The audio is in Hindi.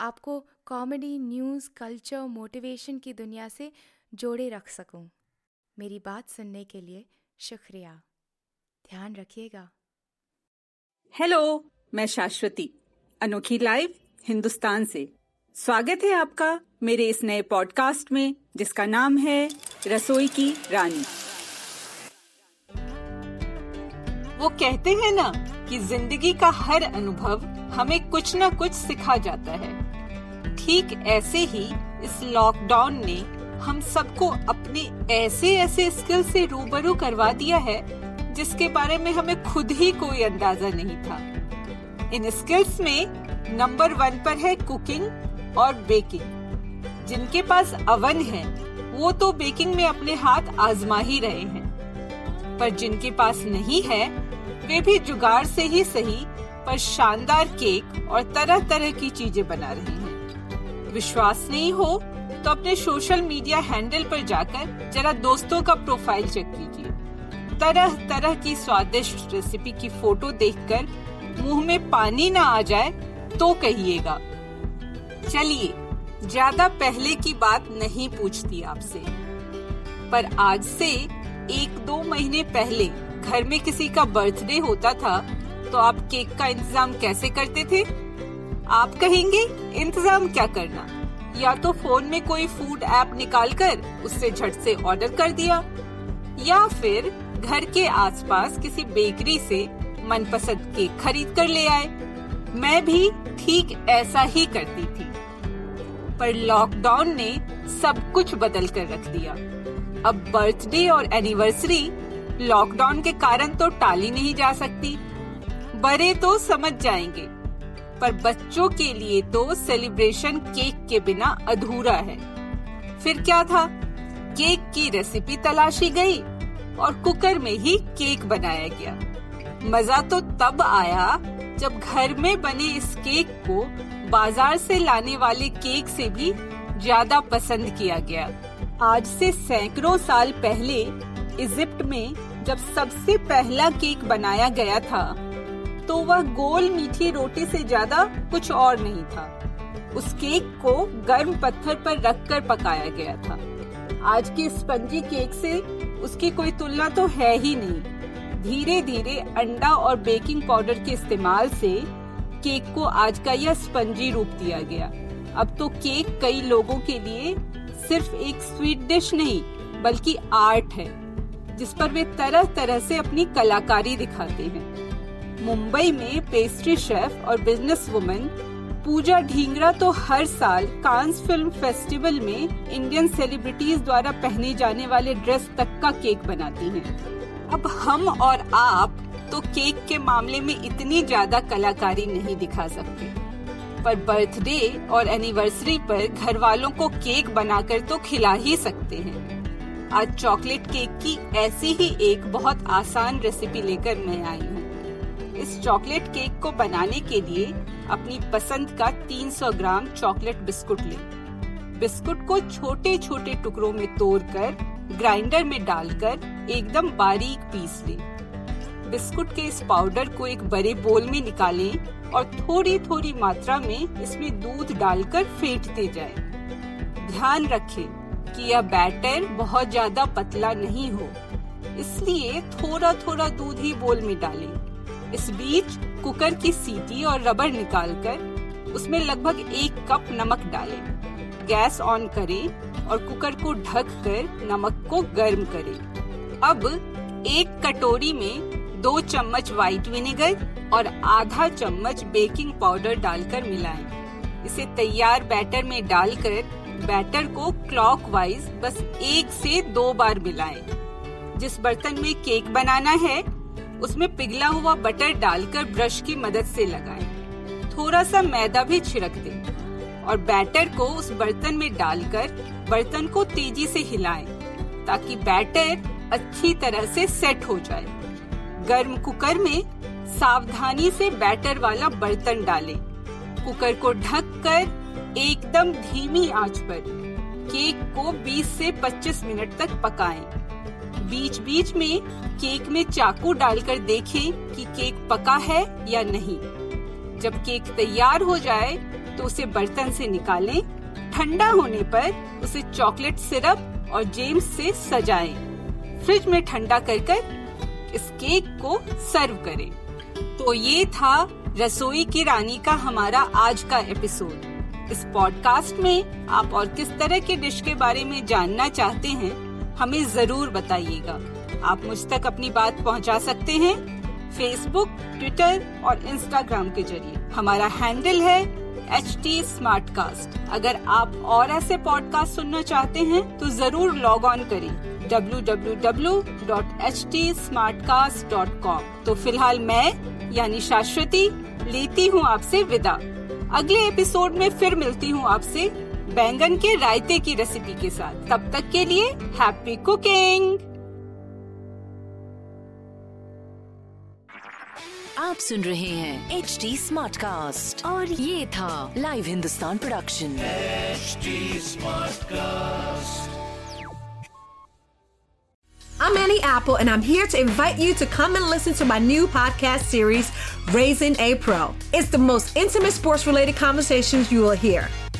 आपको कॉमेडी न्यूज़ कल्चर मोटिवेशन की दुनिया से जोड़े रख सकूँ। मेरी बात सुनने के लिए शुक्रिया। ध्यान रखिएगा। हेलो मैं शाश्वती, अनोखी लाइव हिंदुस्तान से। स्वागत है आपका मेरे इस नए पॉडकास्ट में, जिसका नाम है रसोई की रानी। वो कहते हैं ना कि ज़िंदगी का हर अनुभव हमें कुछ न कुछ सिखा जाता है। ठीक ऐसे ही इस लॉकडाउन ने हम सबको अपने ऐसे ऐसे स्किल से रूबरू करवा दिया है, जिसके बारे में हमें खुद ही कोई अंदाज़ा नहीं था। इन स्किल्स में नंबर वन पर है कुकिंग और बेकिंग जिनके पास अवन है, वो तो बेकिंग में अपने हाथ आजमा ही रहे हैं। पर जिनके पास नहीं है, वे भी जुगाड़ से ही सही, पर शानदार केक और तरह तरह की चीज़ें बना रहे हैं। विश्वास नहीं हो तो अपने सोशल मीडिया हैंडल पर जाकर जरा दोस्तों का प्रोफ़ाइल चेक कीजिए। तरह तरह की स्वादिष्ट रेसिपी की फ़ोटो देखकर मुँह में पानी ना आ जाए तो कहिएगा। चलिए, ज़्यादा पहले की बात नहीं पूछती आपसे। पर आज से एक दो महीने पहले घर में किसी का बर्थडे होता था तो आप केक का इंतज़ाम कैसे करते थे? आप कहेंगे, इंतज़ाम क्या करना? या तो फ़ोन में कोई फ़ूड ऐप निकालकर उससे झट से ऑर्डर कर दिया, या फिर घर के आसपास किसी बेकरी से मनपसंद केक खरीद कर ले आए। मैं भी ठीक ऐसा ही करती थी। पर लॉकडाउन ने सब कुछ बदल कर रख दिया। अब बर्थडे और एनिवर्सरी लॉकडाउन के कारण तो टाली नहीं जा सकती। बड़े तो समझ जाएँगे। पर बच्चों के लिए तो सेलिब्रेशन केक के बिना अधूरा है। फिर क्या था? केक की रेसिपी तलाशी गई और कुकर में ही केक बनाया गया। मज़ा तो तब आया जब घर में बने इस केक को बाज़ार से लाने वाले केक से भी ज़्यादा पसंद किया गया। आज से सैकड़ों साल पहले इजिप्ट में जब सबसे पहला केक बनाया गया था तो वह गोल मीठी रोटी से ज़्यादा कुछ और नहीं था। उस केक को गर्म पत्थर पर रखकर पकाया गया था। आज के स्पंजी केक से उसकी कोई तुलना तो है ही नहीं। धीरे धीरे अंडा और बेकिंग पाउडर के इस्तेमाल से केक को आज का यह स्पंजी रूप दिया गया। अब तो केक कई लोगों के लिए सिर्फ़ एक स्वीट डिश नहीं, बल्कि आर्ट है, जिस पर वे तरह तरह से अपनी कलाकारी दिखाते हैं। मुंबई में पेस्ट्री शेफ और बिज़नेस वुमेन पूजा ढींगरा तो हर साल कांस फ़िल्म फेस्टिवल में इंडियन सेलिब्रिटीज द्वारा पहने जाने वाले ड्रेस तक का केक बनाती हैं। अब हम और आप तो केक के मामले में इतनी ज़्यादा कलाकारी नहीं दिखा सकते। पर बर्थडे और एनिवर्सरी पर घर वालों को केक बनाकर तो खिला ही सकते हैं। आज चॉकलेट केक की ऐसी ही एक बहुत आसान रेसिपी लेकर मैं आई हूँ। इस चॉकलेट केक को बनाने के लिए अपनी पसंद का 300 ग्राम चॉकलेट बिस्कुट लें। बिस्कुट को छोटे छोटे टुकड़ों में तोड़कर, ग्राइंडर में डालकर एकदम बारीक पीस लें। बिस्कुट के इस पाउडर को एक बड़े बोल में निकालें और थोड़ी थोड़ी मात्रा में इसमें दूध डालकर फेंटते जाएँ। ध्यान रखें कि यह बैटर बहुत ज़्यादा पतला नहीं हो, इसलिए थोड़ा थोड़ा दूध ही बोल में डालें। इस बीच कुकर की सीटी और रबर निकालकर उसमें लगभग एक कप नमक डालें। गैस ऑन करें और कुकर को ढक कर नमक को गर्म करें। अब एक कटोरी में दो चम्मच व्हाइट विनेगर और आधा चम्मच बेकिंग पाउडर डालकर मिलाएँ। इसे तैयार बैटर में डालकर बैटर को क्लॉकवाइज बस एक से दो बार मिलाएँ। जिस बर्तन में केक बनाना है उसमें पिघला हुआ बटर डालकर ब्रश की मदद से लगाएँ। थोड़ा सा मैदा भी छिड़क दें और बैटर को उस बर्तन में डालकर बर्तन को तेज़ी से हिलाएँ, ताकि बैटर अच्छी तरह से सेट हो जाए गर्म कुकर में सावधानी से बैटर वाला बर्तन डालें। कुकर को ढककर एकदम धीमी आँच पर केक को 20 से 25 मिनट तक पकाएँ। बीच बीच में केक में चाकू डालकर देखें कि केक पका है या नहीं। जब केक तैयार हो जाए तो उसे बर्तन से निकालें, ठंडा होने पर उसे चॉकलेट सिरप और जेम्स से सजाएँ। फ्रिज में ठंडा कर कर इस केक को सर्व करें। तो ये था रसोई की रानी का हमारा आज का एपिसोड। इस पॉडकास्ट में आप और किस तरह के डिश के बारे में जानना चाहते हैं हमें ज़रूर बताइएगा। आप मुझ तक अपनी बात पहुँचा सकते हैं फेसबुक ट्विटर और इंस्टाग्राम के ज़रिए। हमारा हैंडल है एच टी अगर आप और ऐसे पॉडकास्ट सुनना चाहते हैं तो ज़रूर लॉग ऑन करें www.htsmartcast.com तो फ़िलहाल मैं, यानी शाश्वती, लेती हूँ आपसे विदा। अगले एपिसोड में फिर मिलती हूँ आपसे बैंगन के रायते की रेसिपी के साथ तब तक के लिए हैप्पी कुकिंग आप सुन रहे हैं एच डी स्मार्ट कास्ट और ये था live Hindustan production I'm Annie Apple, and I'm here to invite you to come and listen to my new podcast series, Raising a Pro. It's the most intimate sports related conversations you will hear.